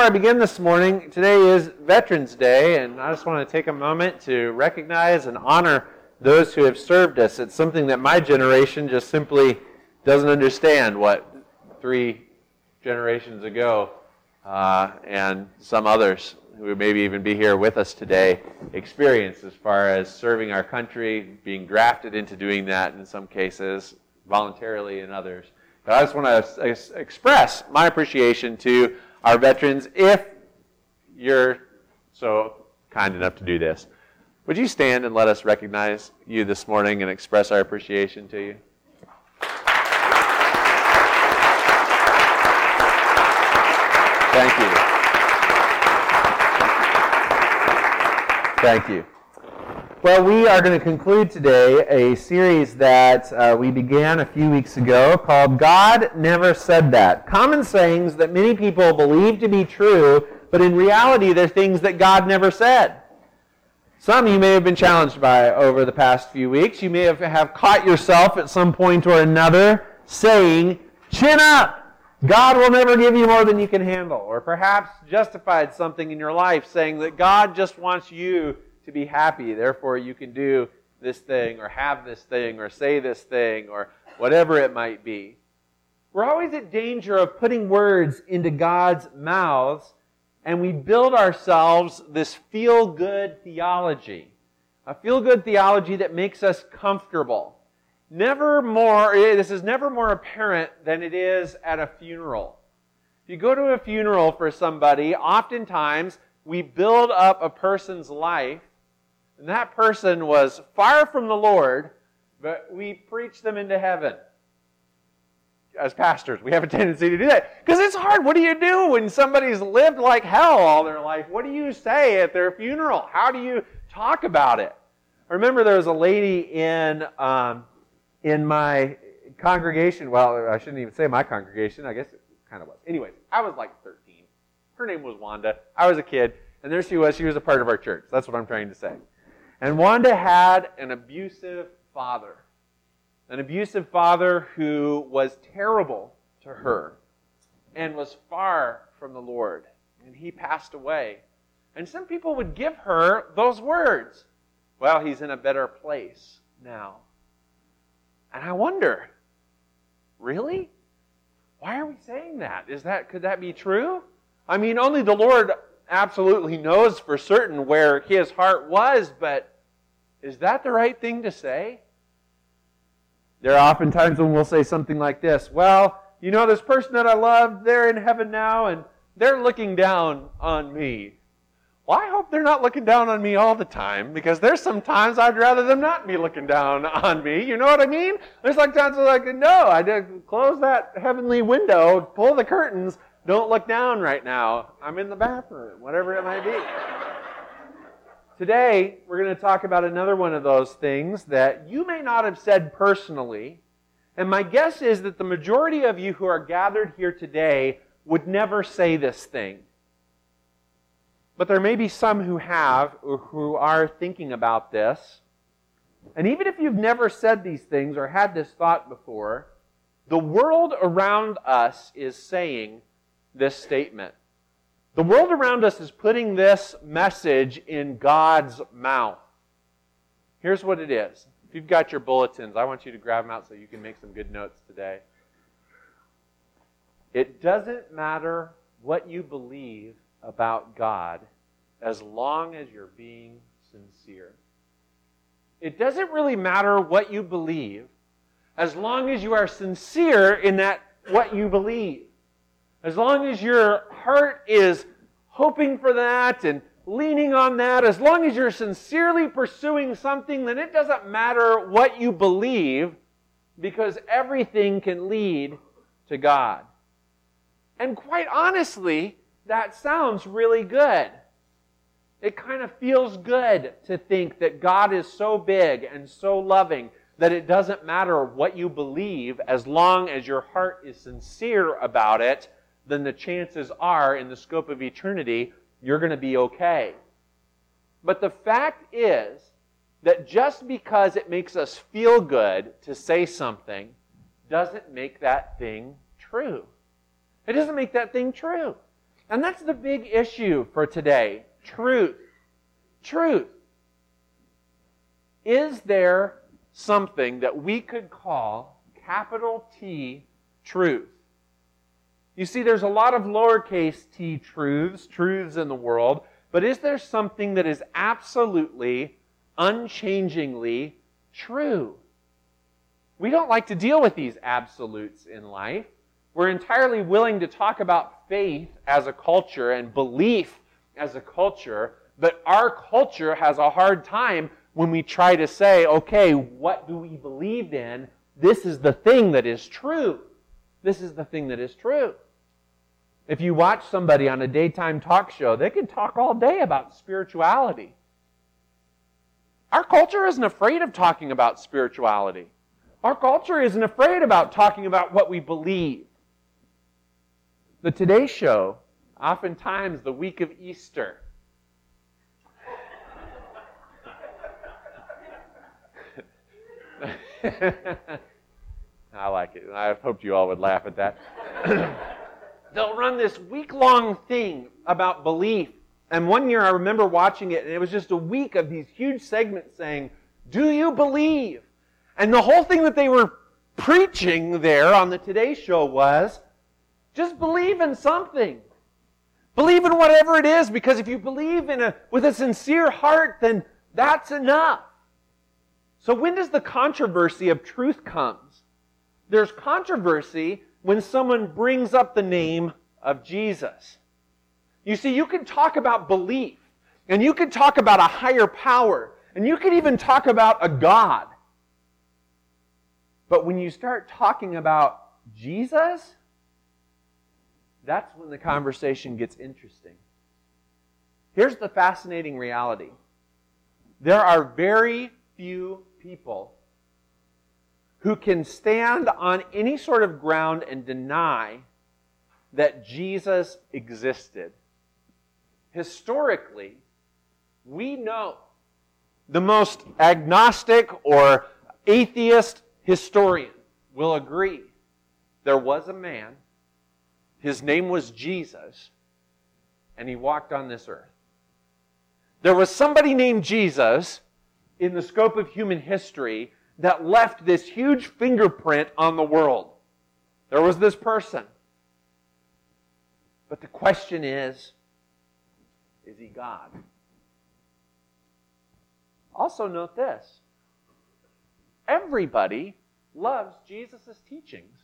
before I begin this morning, today is Veterans Day, and I just want to take a moment to recognize and honor those who have served us. It's something that my generation just simply doesn't understand what three generations ago uh, and some others who maybe even be here with us today experienced as far as serving our country, being drafted into doing that in some cases, voluntarily in others. But I just want to express my appreciation to our veterans if you're so kind enough to do this. Would you stand and let us recognize you this morning and express our appreciation to you? Thank you. Thank you. Well, we are going to conclude today a series that uh, we began a few weeks ago called God Never Said That. Common sayings that many people believe to be true, but in reality, they're things that God never said. Some you may have been challenged by over the past few weeks. You may have, have caught yourself at some point or another saying, Chin up! God will never give you more than you can handle. Or perhaps justified something in your life saying that God just wants you to be happy, therefore you can do this thing, or have this thing, or say this thing, or whatever it might be. We're always at danger of putting words into God's mouths, and we build ourselves this feel good theology. A feel good theology that makes us comfortable never more, eh, this is never more apparent than it is at a funeral. If you go to a funeral for somebody, oftentimes we build up a person's life, and that person was far from the Lord, but we preach them into heaven. As pastors, we have a tendency to do that. Because it's hard. What do you do when somebody's lived like hell all their life? What do you say at their funeral? How do you talk about it? I remember there was a lady in um, in my congregation. Well, I shouldn't even say my congregation. I guess it kind of was. Anyways, I was like 13. Her name was Wanda. I was a kid, and there she was. She was a part of our church. That's what I'm trying to say. And Wanda had an abusive father. An abusive father who was terrible to her and was far from the Lord. And he passed away. And some people would give her those words. Well, he's in a better place now. And I wonder, really? Why are we saying that? Is that could that be true? I mean, only the Lord absolutely knows for certain where his heart was, but is that the right thing to say? There are often times when we'll say something like this Well, you know, this person that I love, they're in heaven now, and they're looking down on me. Well, I hope they're not looking down on me all the time because there's some times I'd rather them not be looking down on me. You know what I mean? There's like times I'm like, no, I did close that heavenly window, pull the curtains, don't look down right now. I'm in the bathroom, whatever it might be. Today, we're going to talk about another one of those things that you may not have said personally. And my guess is that the majority of you who are gathered here today would never say this thing. But there may be some who have or who are thinking about this. And even if you've never said these things or had this thought before, the world around us is saying this statement. The world around us is putting this message in God's mouth. Here's what it is. If you've got your bulletins, I want you to grab them out so you can make some good notes today. It doesn't matter what you believe about God as long as you're being sincere. It doesn't really matter what you believe as long as you are sincere in that what you believe. As long as your heart is hoping for that and leaning on that, as long as you're sincerely pursuing something, then it doesn't matter what you believe because everything can lead to God. And quite honestly, that sounds really good. It kind of feels good to think that God is so big and so loving that it doesn't matter what you believe as long as your heart is sincere about it, then the chances are, in the scope of eternity, you're going to be okay. But the fact is that just because it makes us feel good to say something doesn't make that thing true. It doesn't make that thing true. And that's the big issue for today truth. Truth. Is there something that we could call capital T truth? You see, there's a lot of lowercase t truths, truths in the world, but is there something that is absolutely, unchangingly true? We don't like to deal with these absolutes in life. We're entirely willing to talk about faith as a culture and belief as a culture, but our culture has a hard time when we try to say, okay, what do we believe in? This is the thing that is true. This is the thing that is true. If you watch somebody on a daytime talk show, they can talk all day about spirituality. Our culture isn't afraid of talking about spirituality. Our culture isn't afraid about talking about what we believe. The Today Show, oftentimes the week of Easter, I like it. I hoped you all would laugh at that. They'll run this week long thing about belief. And one year I remember watching it, and it was just a week of these huge segments saying, Do you believe? And the whole thing that they were preaching there on the Today Show was just believe in something. Believe in whatever it is, because if you believe in a, with a sincere heart, then that's enough. So when does the controversy of truth comes? There's controversy when someone brings up the name of Jesus. You see, you can talk about belief, and you can talk about a higher power, and you can even talk about a God. But when you start talking about Jesus, that's when the conversation gets interesting. Here's the fascinating reality there are very few people who can stand on any sort of ground and deny that Jesus existed. Historically, we know the most agnostic or atheist historian will agree there was a man, his name was Jesus, and he walked on this earth. There was somebody named Jesus in the scope of human history that left this huge fingerprint on the world. There was this person. But the question is is he God? Also, note this everybody loves Jesus' teachings.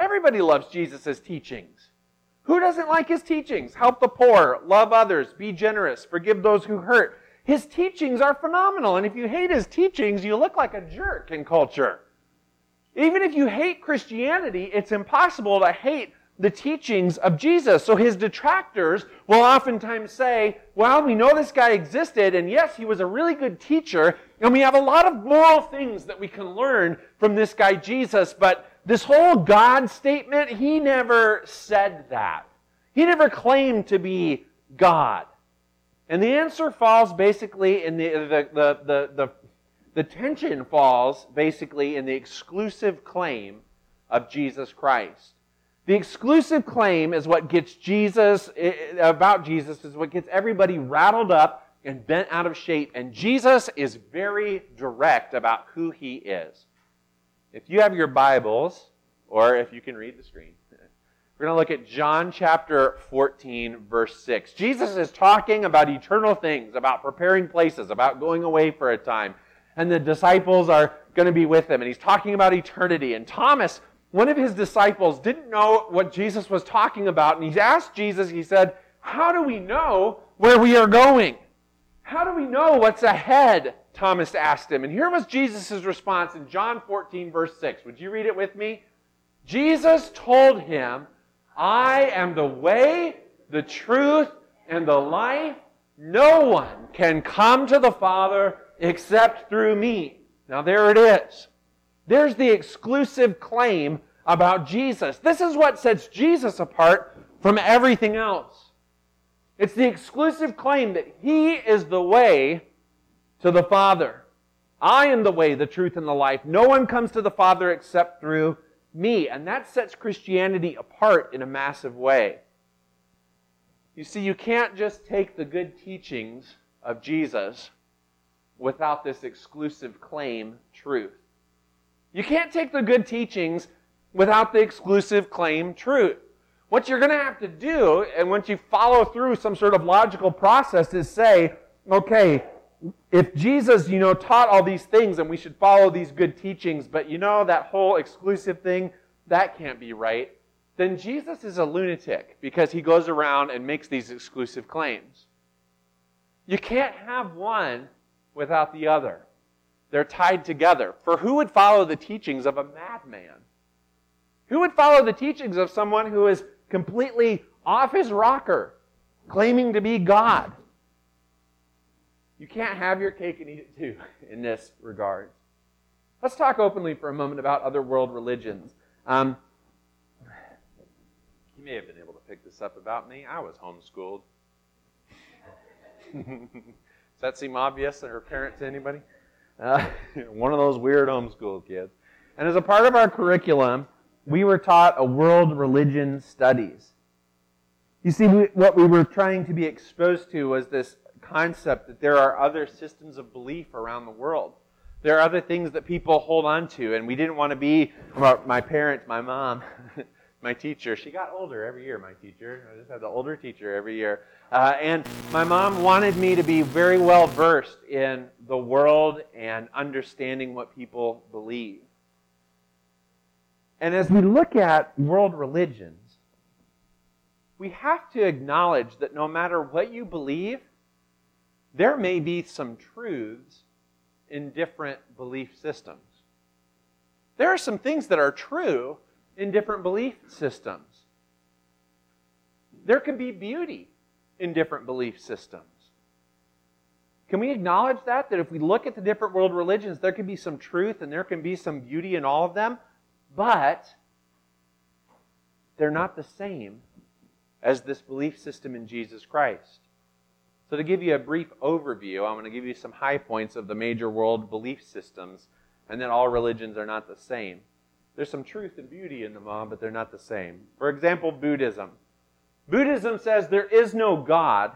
Everybody loves Jesus' teachings. Who doesn't like his teachings? Help the poor, love others, be generous, forgive those who hurt. His teachings are phenomenal. And if you hate his teachings, you look like a jerk in culture. Even if you hate Christianity, it's impossible to hate the teachings of Jesus. So his detractors will oftentimes say, well, we know this guy existed, and yes, he was a really good teacher, and we have a lot of moral things that we can learn from this guy Jesus, but this whole God statement, he never said that. He never claimed to be God. And the answer falls basically in the, the, the, the, the, the tension falls basically in the exclusive claim of Jesus Christ. The exclusive claim is what gets Jesus, about Jesus, is what gets everybody rattled up and bent out of shape. And Jesus is very direct about who he is. If you have your Bibles, or if you can read the screen, we're going to look at John chapter 14, verse 6. Jesus is talking about eternal things, about preparing places, about going away for a time. And the disciples are going to be with him. And he's talking about eternity. And Thomas, one of his disciples, didn't know what Jesus was talking about. And he asked Jesus, he said, How do we know where we are going? How do we know what's ahead? Thomas asked him. And here was Jesus' response in John 14, verse 6. Would you read it with me? Jesus told him, I am the way, the truth, and the life. No one can come to the Father except through me. Now, there it is. There's the exclusive claim about Jesus. This is what sets Jesus apart from everything else. It's the exclusive claim that He is the way to the Father. I am the way, the truth, and the life. No one comes to the Father except through me. And that sets Christianity apart in a massive way. You see, you can't just take the good teachings of Jesus without this exclusive claim truth. You can't take the good teachings without the exclusive claim truth. What you're going to have to do, and once you follow through some sort of logical process, is say, okay, if Jesus, you know, taught all these things and we should follow these good teachings, but you know, that whole exclusive thing, that can't be right, then Jesus is a lunatic because he goes around and makes these exclusive claims. You can't have one without the other. They're tied together. For who would follow the teachings of a madman? Who would follow the teachings of someone who is completely off his rocker, claiming to be God? You can't have your cake and eat it too in this regard. Let's talk openly for a moment about other world religions. Um, you may have been able to pick this up about me. I was homeschooled. Does that seem obvious or apparent to anybody? Uh, one of those weird homeschool kids. And as a part of our curriculum, we were taught a world religion studies. You see, we, what we were trying to be exposed to was this concept that there are other systems of belief around the world. There are other things that people hold on to, and we didn't want to be, my parents, my mom, my teacher. She got older every year, my teacher. I just had the older teacher every year. Uh, and my mom wanted me to be very well versed in the world and understanding what people believe. And as we look at world religions, we have to acknowledge that no matter what you believe, there may be some truths in different belief systems. There are some things that are true in different belief systems. There can be beauty in different belief systems. Can we acknowledge that? That if we look at the different world religions, there can be some truth and there can be some beauty in all of them, but they're not the same as this belief system in Jesus Christ. So, to give you a brief overview, I'm going to give you some high points of the major world belief systems, and then all religions are not the same. There's some truth and beauty in them all, but they're not the same. For example, Buddhism. Buddhism says there is no God.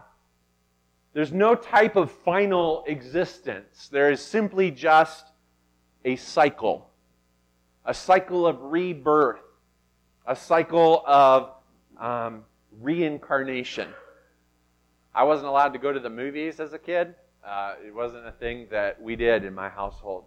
There's no type of final existence. There is simply just a cycle, a cycle of rebirth, a cycle of um, reincarnation. I wasn't allowed to go to the movies as a kid. Uh, it wasn't a thing that we did in my household.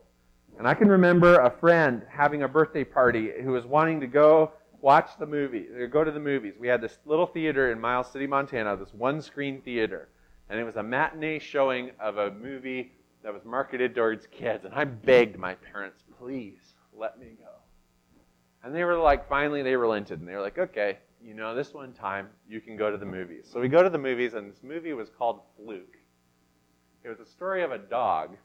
And I can remember a friend having a birthday party who was wanting to go watch the movie, or go to the movies. We had this little theater in Miles City, Montana, this one screen theater. And it was a matinee showing of a movie that was marketed towards kids. And I begged my parents, please let me go. And they were like, finally, they relented. And they were like, okay, you know, this one time you can go to the movies. So we go to the movies, and this movie was called Fluke. It was a story of a dog,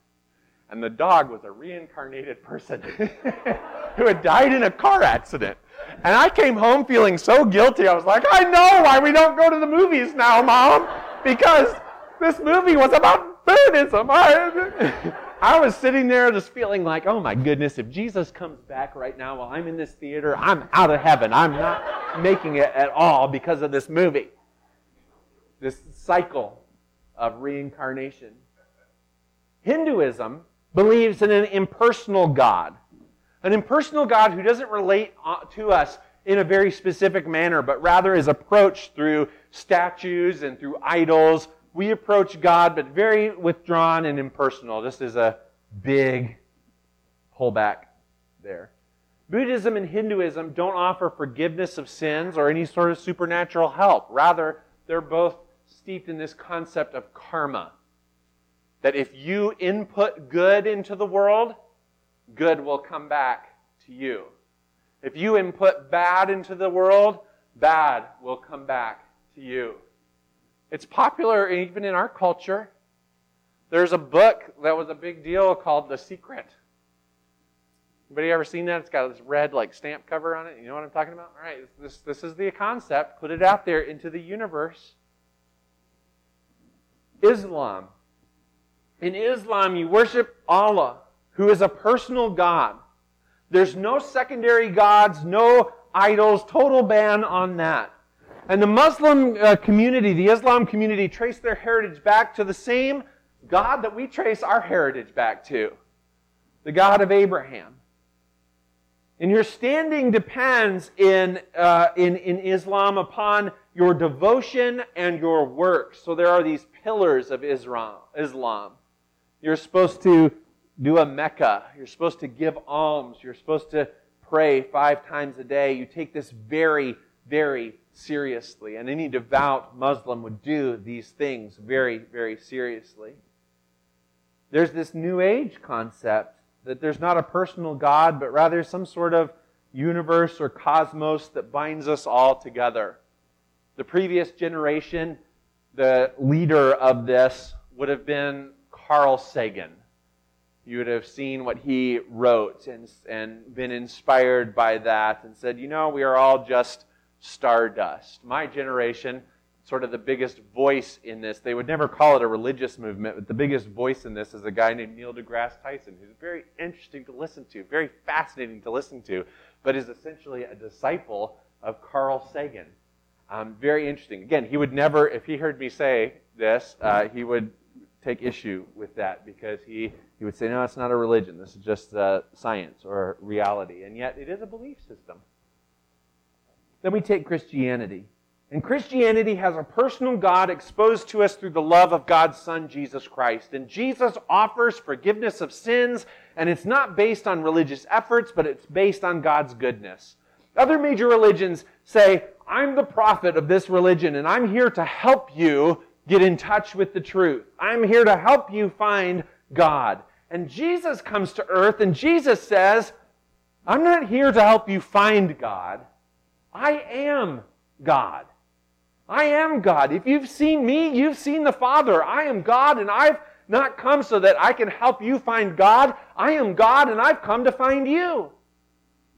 and the dog was a reincarnated person who had died in a car accident. And I came home feeling so guilty. I was like, I know why we don't go to the movies now, Mom, because this movie was about Buddhism. I, was sitting there just feeling like, oh my goodness, if Jesus comes back right now while I'm in this theater, I'm out of heaven. I'm not making it at all because of this movie. This cycle of reincarnation. Hinduism believes in an impersonal God. An impersonal God who doesn't relate uh, to us in a very specific manner, but rather is approached through statues and through idols we approach God, but very withdrawn and impersonal. This is a big pullback there. Buddhism and Hinduism don't offer forgiveness of sins or any sort of supernatural help. Rather, they're both steeped in this concept of karma. That if you input good into the world, good will come back to you. If you input bad into the world, bad will come back to you. It's popular even in our culture. There's a book that was a big deal called The Secret. Anybody ever seen that? It's got this red like stamp cover on it. You know what I'm talking about? All right, this, this is the concept. Put it out there into the universe. Islam. In Islam, you worship Allah, who is a personal God. There's no secondary gods, no idols, total ban on that. And the Muslim uh, community, the Islam community, trace their heritage back to the same God that we trace our heritage back to the God of Abraham. And your standing depends in, uh, in, in Islam upon your devotion and your works. So there are these pillars of Islam. Islam. You're supposed to do a Mecca. You're supposed to give alms. You're supposed to pray five times a day. You take this very, very seriously. And any devout Muslim would do these things very, very seriously. There's this New Age concept that there's not a personal God, but rather some sort of universe or cosmos that binds us all together. The previous generation, the leader of this would have been Carl Sagan. You would have seen what he wrote and, and been inspired by that and said, you know, we are all just stardust. My generation, sort of the biggest voice in this, they would never call it a religious movement, but the biggest voice in this is a guy named Neil deGrasse Tyson, who's very interesting to listen to, very fascinating to listen to, but is essentially a disciple of Carl Sagan. Um, very interesting. Again, he would never, if he heard me say this, uh, he would take issue with that because he, he would say, no, it's not a religion. This is just uh, science or reality. And yet, it is a belief system. Then we take Christianity. And Christianity has a personal God exposed to us through the love of God's Son, Jesus Christ. And Jesus offers forgiveness of sins, and it's not based on religious efforts, but it's based on God's goodness. Other major religions say, I'm the prophet of this religion, and I'm here to help you get in touch with the truth. I'm here to help you find God. And Jesus comes to earth, and Jesus says, I'm not here to help you find God. I am God. I am God. If you've seen me, you've seen the Father. I am God, and I've not come so that I can help you find God. I am God, and I've come to find you.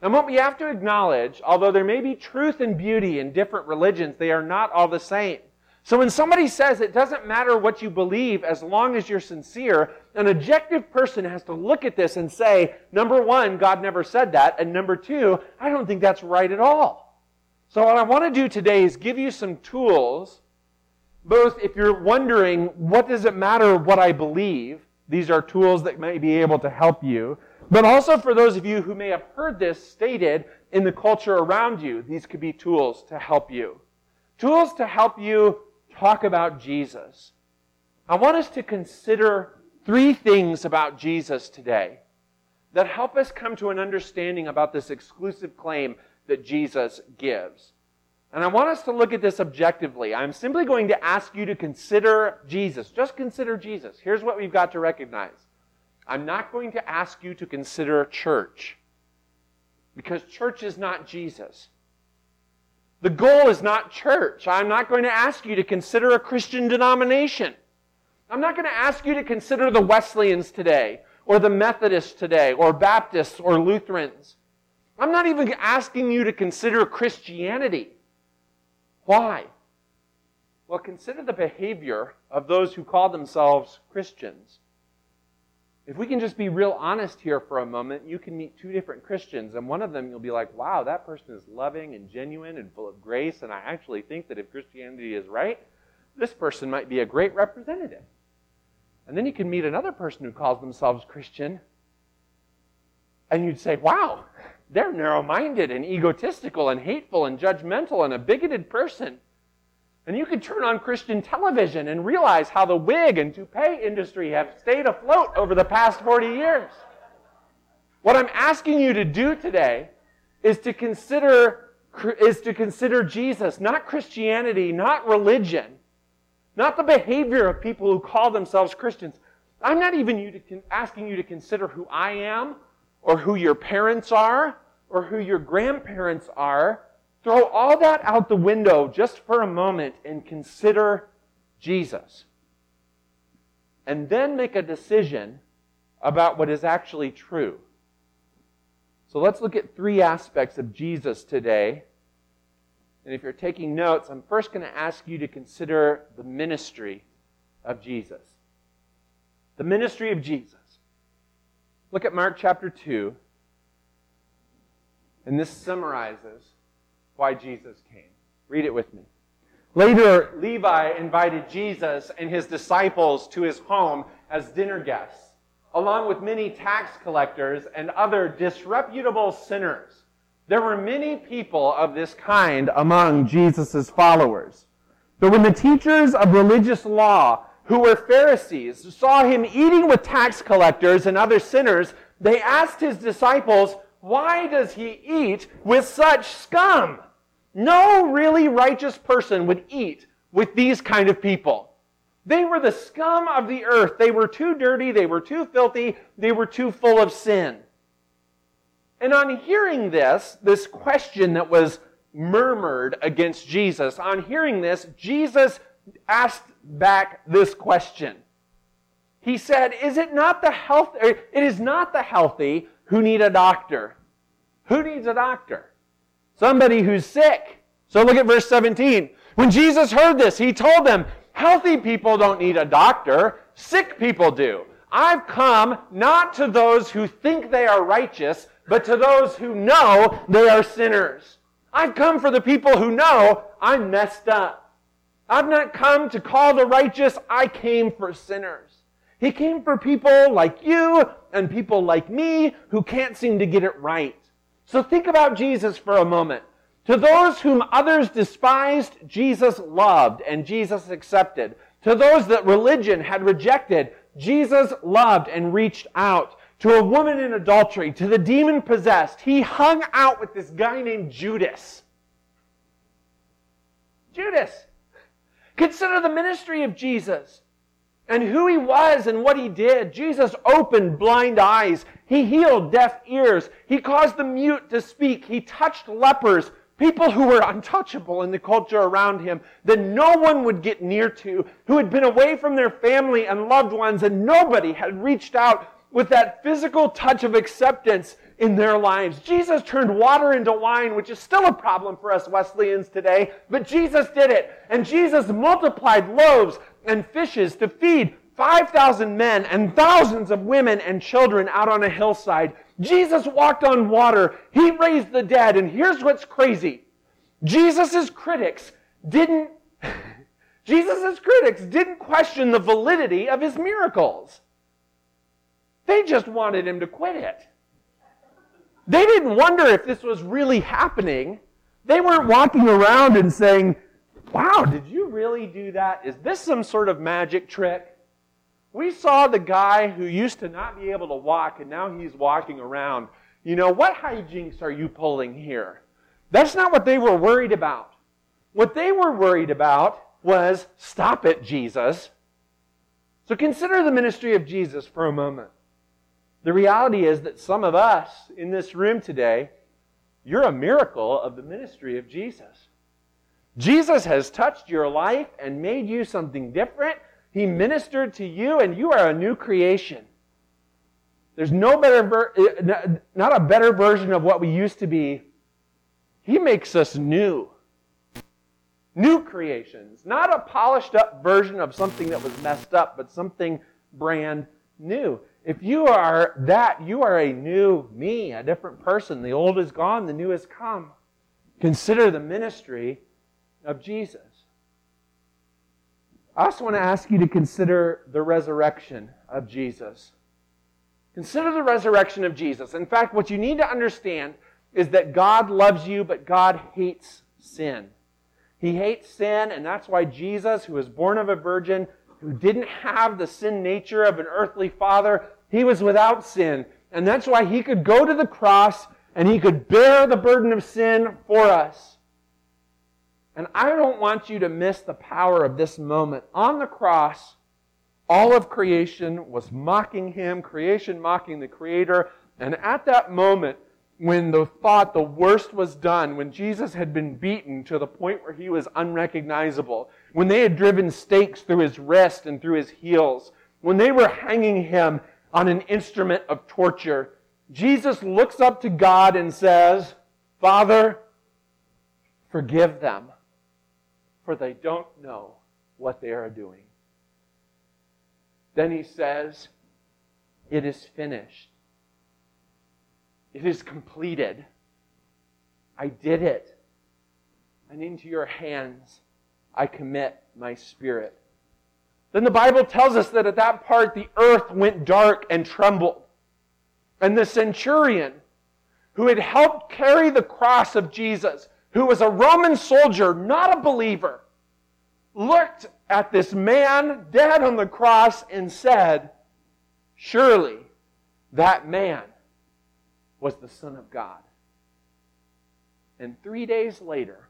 And what we have to acknowledge, although there may be truth and beauty in different religions, they are not all the same. So when somebody says it doesn't matter what you believe as long as you're sincere, an objective person has to look at this and say, number one, God never said that, and number two, I don't think that's right at all. So, what I want to do today is give you some tools, both if you're wondering, what does it matter what I believe? These are tools that may be able to help you. But also for those of you who may have heard this stated in the culture around you, these could be tools to help you. Tools to help you talk about Jesus. I want us to consider three things about Jesus today that help us come to an understanding about this exclusive claim that Jesus gives. And I want us to look at this objectively. I'm simply going to ask you to consider Jesus. Just consider Jesus. Here's what we've got to recognize I'm not going to ask you to consider church because church is not Jesus. The goal is not church. I'm not going to ask you to consider a Christian denomination. I'm not going to ask you to consider the Wesleyans today, or the Methodists today, or Baptists, or Lutherans. I'm not even asking you to consider Christianity. Why? Well, consider the behavior of those who call themselves Christians. If we can just be real honest here for a moment, you can meet two different Christians, and one of them you'll be like, wow, that person is loving and genuine and full of grace, and I actually think that if Christianity is right, this person might be a great representative. And then you can meet another person who calls themselves Christian, and you'd say, wow, they're narrow minded and egotistical and hateful and judgmental and a bigoted person. And you could turn on Christian television and realize how the wig and toupee industry have stayed afloat over the past 40 years. What I'm asking you to do today is to consider is to consider Jesus, not Christianity, not religion, not the behavior of people who call themselves Christians. I'm not even you to, asking you to consider who I am or who your parents are or who your grandparents are, throw all that out the window just for a moment and consider Jesus. And then make a decision about what is actually true. So let's look at three aspects of Jesus today. And if you're taking notes, I'm first going to ask you to consider the ministry of Jesus. The ministry of Jesus. Look at Mark chapter 2. And this summarizes why Jesus came. Read it with me. Later, Levi invited Jesus and his disciples to his home as dinner guests, along with many tax collectors and other disreputable sinners. There were many people of this kind among Jesus' followers. But when the teachers of religious law, who were Pharisees, saw him eating with tax collectors and other sinners, they asked his disciples, Why does he eat with such scum? No really righteous person would eat with these kind of people. They were the scum of the earth. They were too dirty, they were too filthy, they were too full of sin. And on hearing this, this question that was murmured against Jesus, on hearing this, Jesus asked back this question. He said, Is it not the health er, it is not the healthy who need a doctor? Who needs a doctor? Somebody who's sick. So look at verse 17. When Jesus heard this, he told them, Healthy people don't need a doctor, sick people do. I've come not to those who think they are righteous, but to those who know they are sinners. I've come for the people who know I'm messed up. I've not come to call the righteous, I came for sinners. He came for people like you and people like me who can't seem to get it right. So think about Jesus for a moment. To those whom others despised, Jesus loved and Jesus accepted. To those that religion had rejected, Jesus loved and reached out to a woman in adultery, to the demon possessed. He hung out with this guy named Judas. Judas. Consider the ministry of Jesus and who he was and what he did. Jesus opened blind eyes. He healed deaf ears. He caused the mute to speak. He touched lepers, people who were untouchable in the culture around him, that no one would get near to, who had been away from their family and loved ones, and nobody had reached out with that physical touch of acceptance in their lives. Jesus turned water into wine, which is still a problem for us Wesleyans today, but Jesus did it. And Jesus multiplied loaves and fishes to feed 5,000 men and thousands of women and children out on a hillside. Jesus walked on water. He raised the dead. And here's what's crazy. Jesus' critics didn't, Jesus' critics didn't question the validity of his miracles. They just wanted him to quit it. They didn't wonder if this was really happening. They weren't walking around and saying, Wow, did you really do that? Is this some sort of magic trick? We saw the guy who used to not be able to walk and now he's walking around. You know, what hijinks are you pulling here? That's not what they were worried about. What they were worried about was, stop it, Jesus. So consider the ministry of Jesus for a moment. The reality is that some of us in this room today, you're a miracle of the ministry of Jesus. Jesus has touched your life and made you something different. He ministered to you, and you are a new creation. There's no better, ver- eh, not a better version of what we used to be. He makes us new. New creations. Not a polished up version of something that was messed up, but something brand new. If you are that, you are a new me, a different person. The old is gone, the new has come. Consider the ministry of Jesus. I also want to ask you to consider the resurrection of Jesus. Consider the resurrection of Jesus. In fact, what you need to understand is that God loves you, but God hates sin. He hates sin, and that's why Jesus, who was born of a virgin, who didn't have the sin nature of an earthly father, he was without sin. And that's why he could go to the cross and he could bear the burden of sin for us. And I don't want you to miss the power of this moment. On the cross, all of creation was mocking him, creation mocking the Creator. And at that moment, when the thought the worst was done, when Jesus had been beaten to the point where he was unrecognizable, when they had driven stakes through his wrist and through his heels, when they were hanging him on an instrument of torture, Jesus looks up to God and says, Father, forgive them, for they don't know what they are doing. Then he says, It is finished. It is completed. I did it. And into your hands I commit my spirit. Then the Bible tells us that at that part the earth went dark and trembled. And the centurion who had helped carry the cross of Jesus, who was a Roman soldier, not a believer, looked at this man dead on the cross and said, Surely that man was the Son of God. And three days later,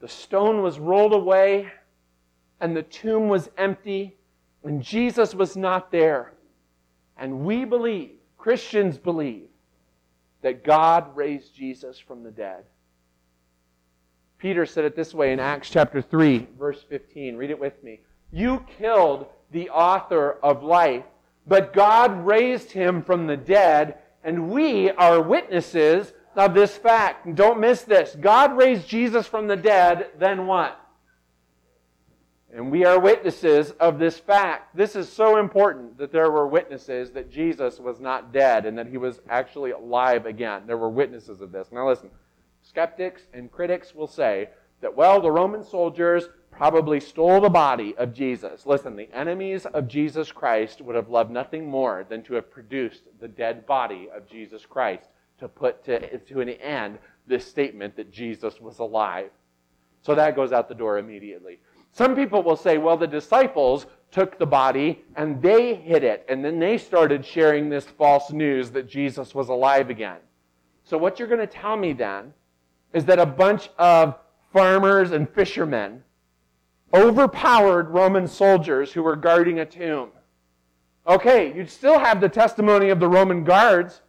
the stone was rolled away and the tomb was empty and Jesus was not there. And we believe, Christians believe, that God raised Jesus from the dead. Peter said it this way in Acts chapter 3, verse 15. Read it with me. You killed the author of life, but God raised him from the dead, and we are witnesses of this fact. Don't miss this. God raised Jesus from the dead, then what? And we are witnesses of this fact. This is so important that there were witnesses that Jesus was not dead and that he was actually alive again. There were witnesses of this. Now listen, skeptics and critics will say that, well, the Roman soldiers probably stole the body of Jesus. Listen, the enemies of Jesus Christ would have loved nothing more than to have produced the dead body of Jesus Christ to put to, to an end this statement that Jesus was alive. So that goes out the door immediately. Some people will say, well, the disciples took the body and they hid it, and then they started sharing this false news that Jesus was alive again. So, what you're going to tell me then is that a bunch of farmers and fishermen overpowered Roman soldiers who were guarding a tomb. Okay, you'd still have the testimony of the Roman guards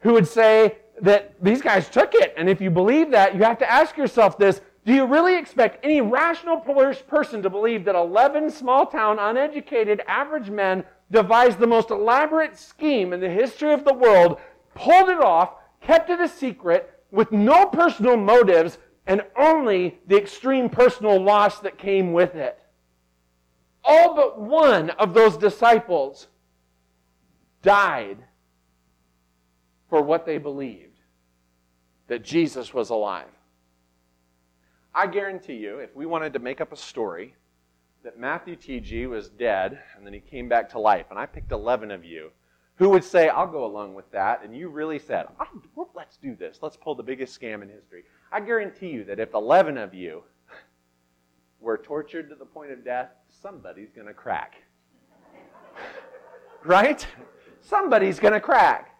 who would say that these guys took it. And if you believe that, you have to ask yourself this do you really expect any rational person to believe that 11 small town, uneducated, average men devised the most elaborate scheme in the history of the world, pulled it off, kept it a secret, with no personal motives, and only the extreme personal loss that came with it? All but one of those disciples died for what they believed that Jesus was alive. I guarantee you, if we wanted to make up a story that Matthew T.G. was dead and then he came back to life, and I picked 11 of you who would say, I'll go along with that, and you really said, well, let's do this. Let's pull the biggest scam in history. I guarantee you that if 11 of you were tortured to the point of death, somebody's going to crack. right? Somebody's going to crack.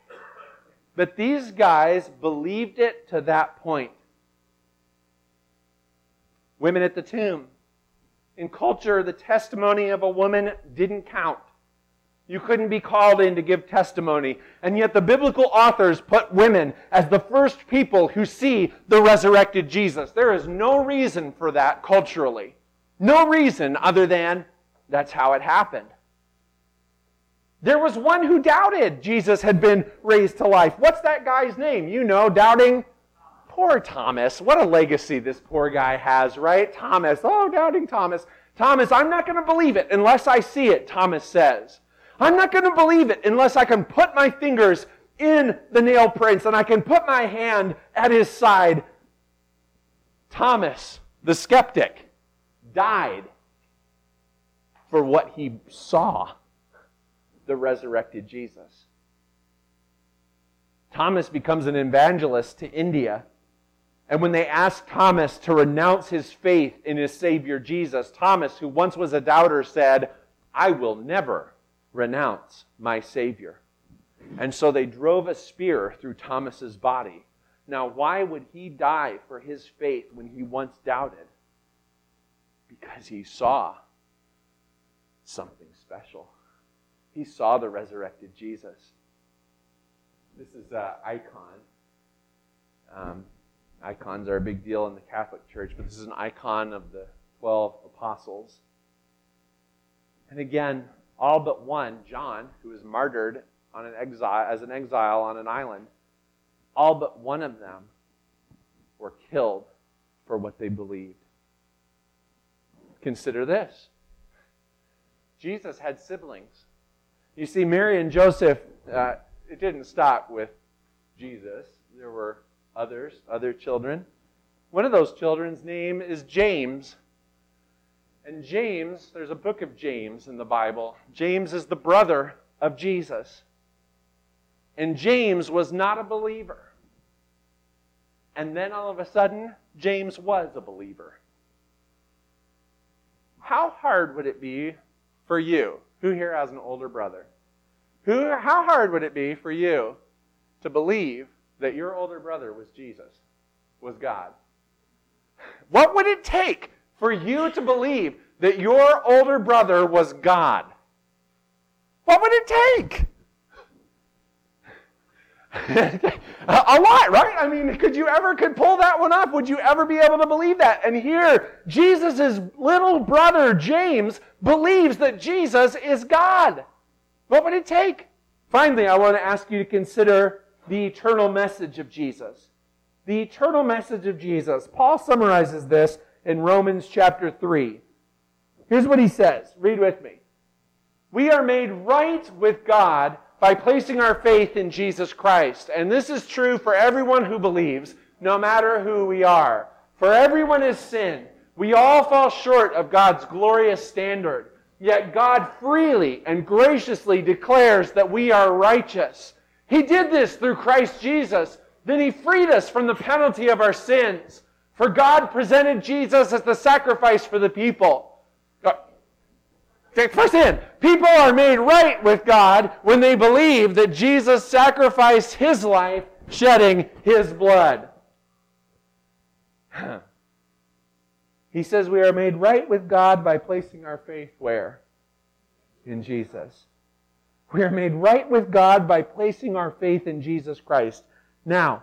But these guys believed it to that point women at the tomb. In culture, the testimony of a woman didn't count. You couldn't be called in to give testimony. And yet the biblical authors put women as the first people who see the resurrected Jesus. There is no reason for that culturally. No reason other than that's how it happened. There was one who doubted Jesus had been raised to life. What's that guy's name? You know, doubting Poor Thomas. What a legacy this poor guy has, right? Thomas. Oh, doubting Thomas. Thomas, I'm not going to believe it unless I see it, Thomas says. I'm not going to believe it unless I can put my fingers in the nail prints and I can put my hand at his side. Thomas, the skeptic, died for what he saw the resurrected Jesus. Thomas becomes an evangelist to India and when they asked Thomas to renounce his faith in his Savior Jesus, Thomas, who once was a doubter, said, I will never renounce my Savior. And so they drove a spear through Thomas's body. Now, why would he die for his faith when he once doubted? Because he saw something special. He saw the resurrected Jesus. This is an icon. Um, Icons are a big deal in the Catholic Church, but this is an icon of the 12 apostles. And again, all but one, John, who was martyred on an exile, as an exile on an island, all but one of them were killed for what they believed. Consider this Jesus had siblings. You see, Mary and Joseph, uh, it didn't stop with Jesus. There were others, other children. One of those children's name is James. And James, there's a book of James in the Bible. James is the brother of Jesus. And James was not a believer. And then all of a sudden, James was a believer. How hard would it be for you? Who here has an older brother? Who, how hard would it be for you to believe that your older brother was Jesus, was God? What would it take for you to believe that your older brother was God? What would it take? a lot, right? I mean, could you ever could pull that one off? Would you ever be able to believe that? And here, Jesus' little brother James believes that Jesus is God. What would it take? Finally, I want to ask you to consider the eternal message of Jesus. The eternal message of Jesus. Paul summarizes this in Romans chapter 3. Here's what he says. Read with me. We are made right with God by placing our faith in Jesus Christ. And this is true for everyone who believes, no matter who we are. For everyone has sinned. We all fall short of God's glorious standard. Yet God freely and graciously declares that we are righteous. He did this through Christ Jesus. Then He freed us from the penalty of our sins. For God presented Jesus as the sacrifice for the people. First in, people are made right with God when they believe that Jesus sacrificed his life, shedding his blood. he says we are made right with God by placing our faith where? In Jesus. We are made right with God by placing our faith in Jesus Christ. Now,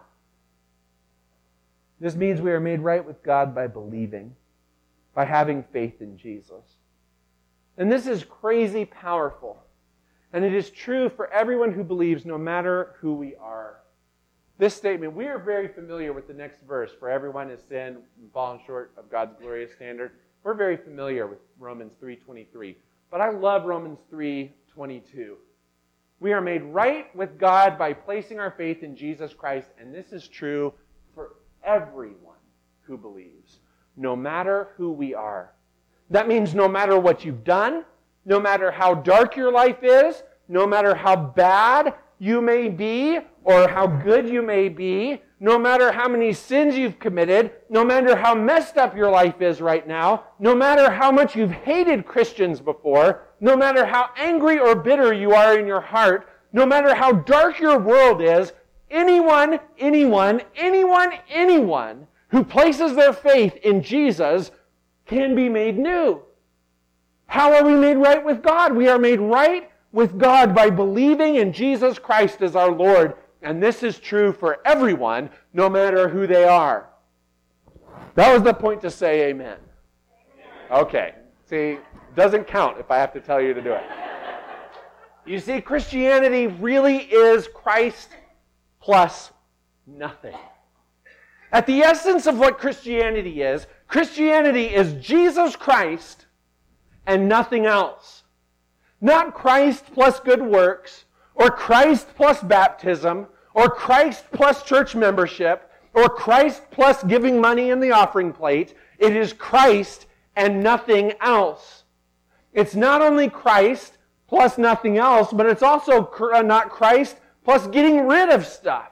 this means we are made right with God by believing, by having faith in Jesus. And this is crazy powerful. And it is true for everyone who believes, no matter who we are. This statement, we are very familiar with the next verse. For everyone has sinned and fallen short of God's glorious standard. We're very familiar with Romans 3.23. But I love Romans 3.22. We are made right with God by placing our faith in Jesus Christ. And this is true for everyone who believes, no matter who we are. That means no matter what you've done, no matter how dark your life is, no matter how bad you may be or how good you may be, no matter how many sins you've committed, no matter how messed up your life is right now, no matter how much you've hated Christians before, no matter how angry or bitter you are in your heart, no matter how dark your world is, anyone, anyone, anyone, anyone who places their faith in Jesus can be made new. How are we made right with God? We are made right with God by believing in Jesus Christ as our Lord. And this is true for everyone, no matter who they are. That was the point to say amen. Okay. See, doesn't count if I have to tell you to do it. You see, Christianity really is Christ plus nothing. At the essence of what Christianity is, Christianity is Jesus Christ and nothing else. Not Christ plus good works, or Christ plus baptism, or Christ plus church membership, or Christ plus giving money in the offering plate. It is Christ and nothing else. It's not only Christ plus nothing else, but it's also uh, not Christ plus getting rid of stuff.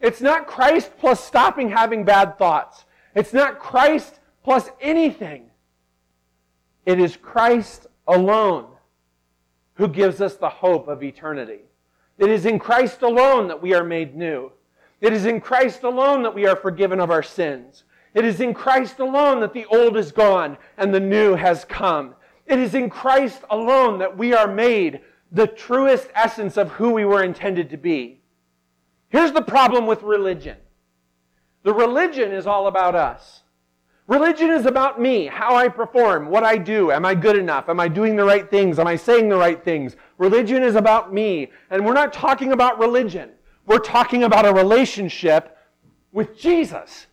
It's not Christ plus stopping having bad thoughts. It's not Christ plus anything. It is Christ alone who gives us the hope of eternity. It is in Christ alone that we are made new. It is in Christ alone that we are forgiven of our sins. It is in Christ alone that the old is gone and the new has come. It is in Christ alone that we are made the truest essence of who we were intended to be. Here's the problem with religion the religion is all about us. Religion is about me, how I perform, what I do. Am I good enough? Am I doing the right things? Am I saying the right things? Religion is about me. And we're not talking about religion. We're talking about a relationship with Jesus.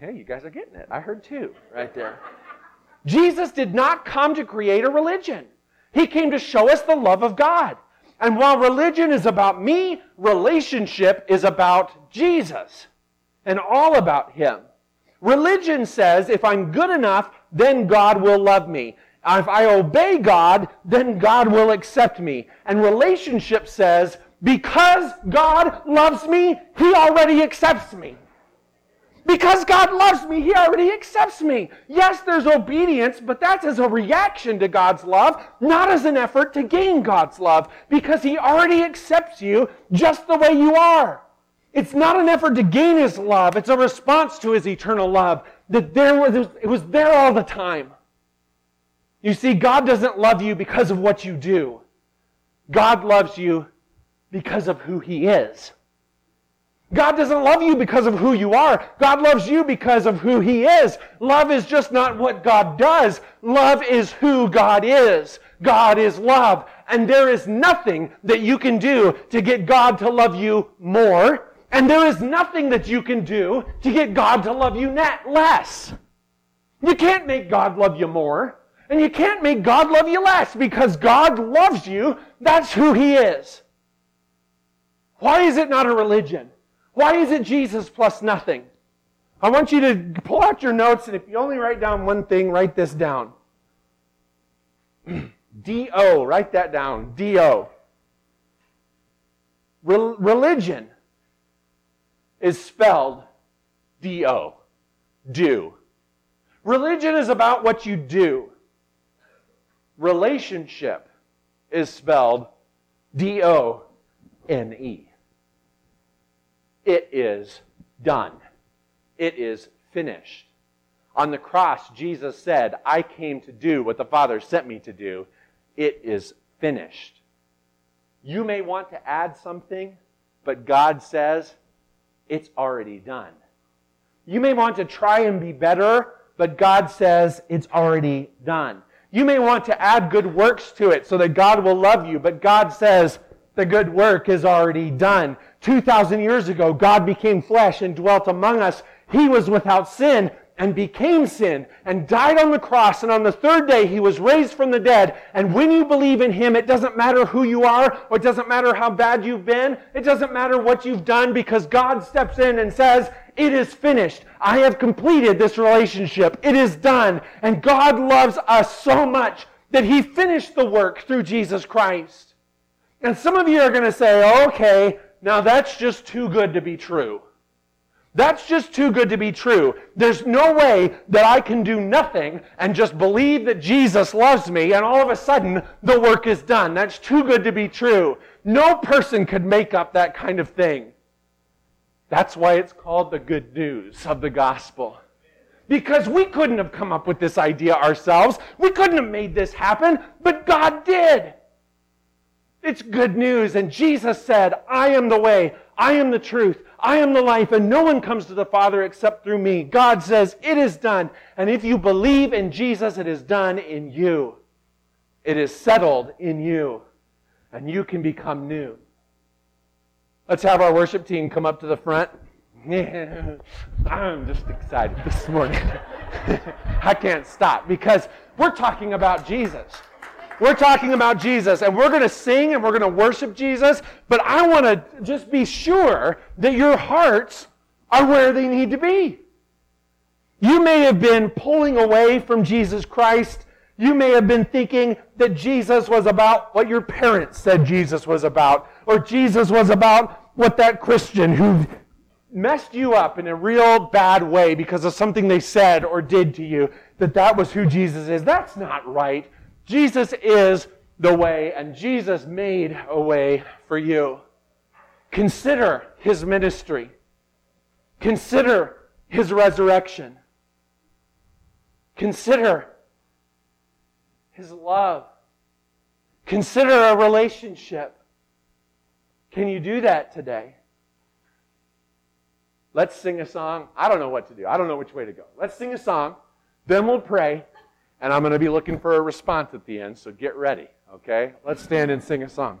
Hey, you guys are getting it. I heard two right there. Jesus did not come to create a religion. He came to show us the love of God. And while religion is about me, relationship is about Jesus. and all about Him. Religion says if I'm good enough, then God will love me. If I obey God, then God will accept me. And relationship says because God loves me, He already accepts me. Because God loves me, He already accepts me. Yes, there's obedience, but that's as a reaction to God's love, not as an effort to gain God's love, because He already accepts you just the way you are. It's not an effort to gain His love, it's a response to His eternal love. That there was, it was there all the time. You see, God doesn't love you because of what you do. God loves you because of who He is. God doesn't love you because of who you are. God loves you because of who He is. Love is just not what God does. Love is who God is. God is love. And there is nothing that you can do to get God to love you more. And there is nothing that you can do to get God to love you less. You can't make God love you more. And you can't make God love you less because God loves you. That's who He is. Why is it not a religion? Why is it Jesus plus nothing? I want you to pull out your notes, and if you only write down one thing, write this down. D-O, write that down. D-O. Re- religion is spelled D-O. Do. Religion is about what you do. Relationship is spelled D-O-N-E. It is done. It is finished. On the cross, Jesus said, I came to do what the Father sent me to do. It is finished. You may want to add something, but God says, it's already done. You may want to try and be better, but God says, it's already done. You may want to add good works to it so that God will love you, but God says, the good work is already done. 2,000 years ago, God became flesh and dwelt among us. He was without sin and became sin and died on the cross. And on the third day, he was raised from the dead. And when you believe in him, it doesn't matter who you are or it doesn't matter how bad you've been. It doesn't matter what you've done because God steps in and says, it is finished. I have completed this relationship. It is done. And God loves us so much that he finished the work through Jesus Christ. And some of you are going to say, okay, now that's just too good to be true. That's just too good to be true. There's no way that I can do nothing and just believe that Jesus loves me and all of a sudden the work is done. That's too good to be true. No person could make up that kind of thing. That's why it's called the good news of the gospel. Because we couldn't have come up with this idea ourselves. We couldn't have made this happen, but God did. It's good news. And Jesus said, I am the way, I am the truth, I am the life, and no one comes to the Father except through me. God says, It is done. And if you believe in Jesus, it is done in you. It is settled in you. And you can become new. Let's have our worship team come up to the front. I'm just excited this morning. I can't stop because we're talking about Jesus. We're talking about Jesus, and we're going to sing and we're going to worship Jesus, but I want to just be sure that your hearts are where they need to be. You may have been pulling away from Jesus Christ. You may have been thinking that Jesus was about what your parents said Jesus was about, or Jesus was about what that Christian who messed you up in a real bad way because of something they said or did to you, that that was who Jesus is. That's not right. Jesus is the way, and Jesus made a way for you. Consider his ministry. Consider his resurrection. Consider his love. Consider a relationship. Can you do that today? Let's sing a song. I don't know what to do. I don't know which way to go. Let's sing a song. Then we'll pray. And I'm going to be looking for a response at the end, so get ready, okay? Let's stand and sing a song.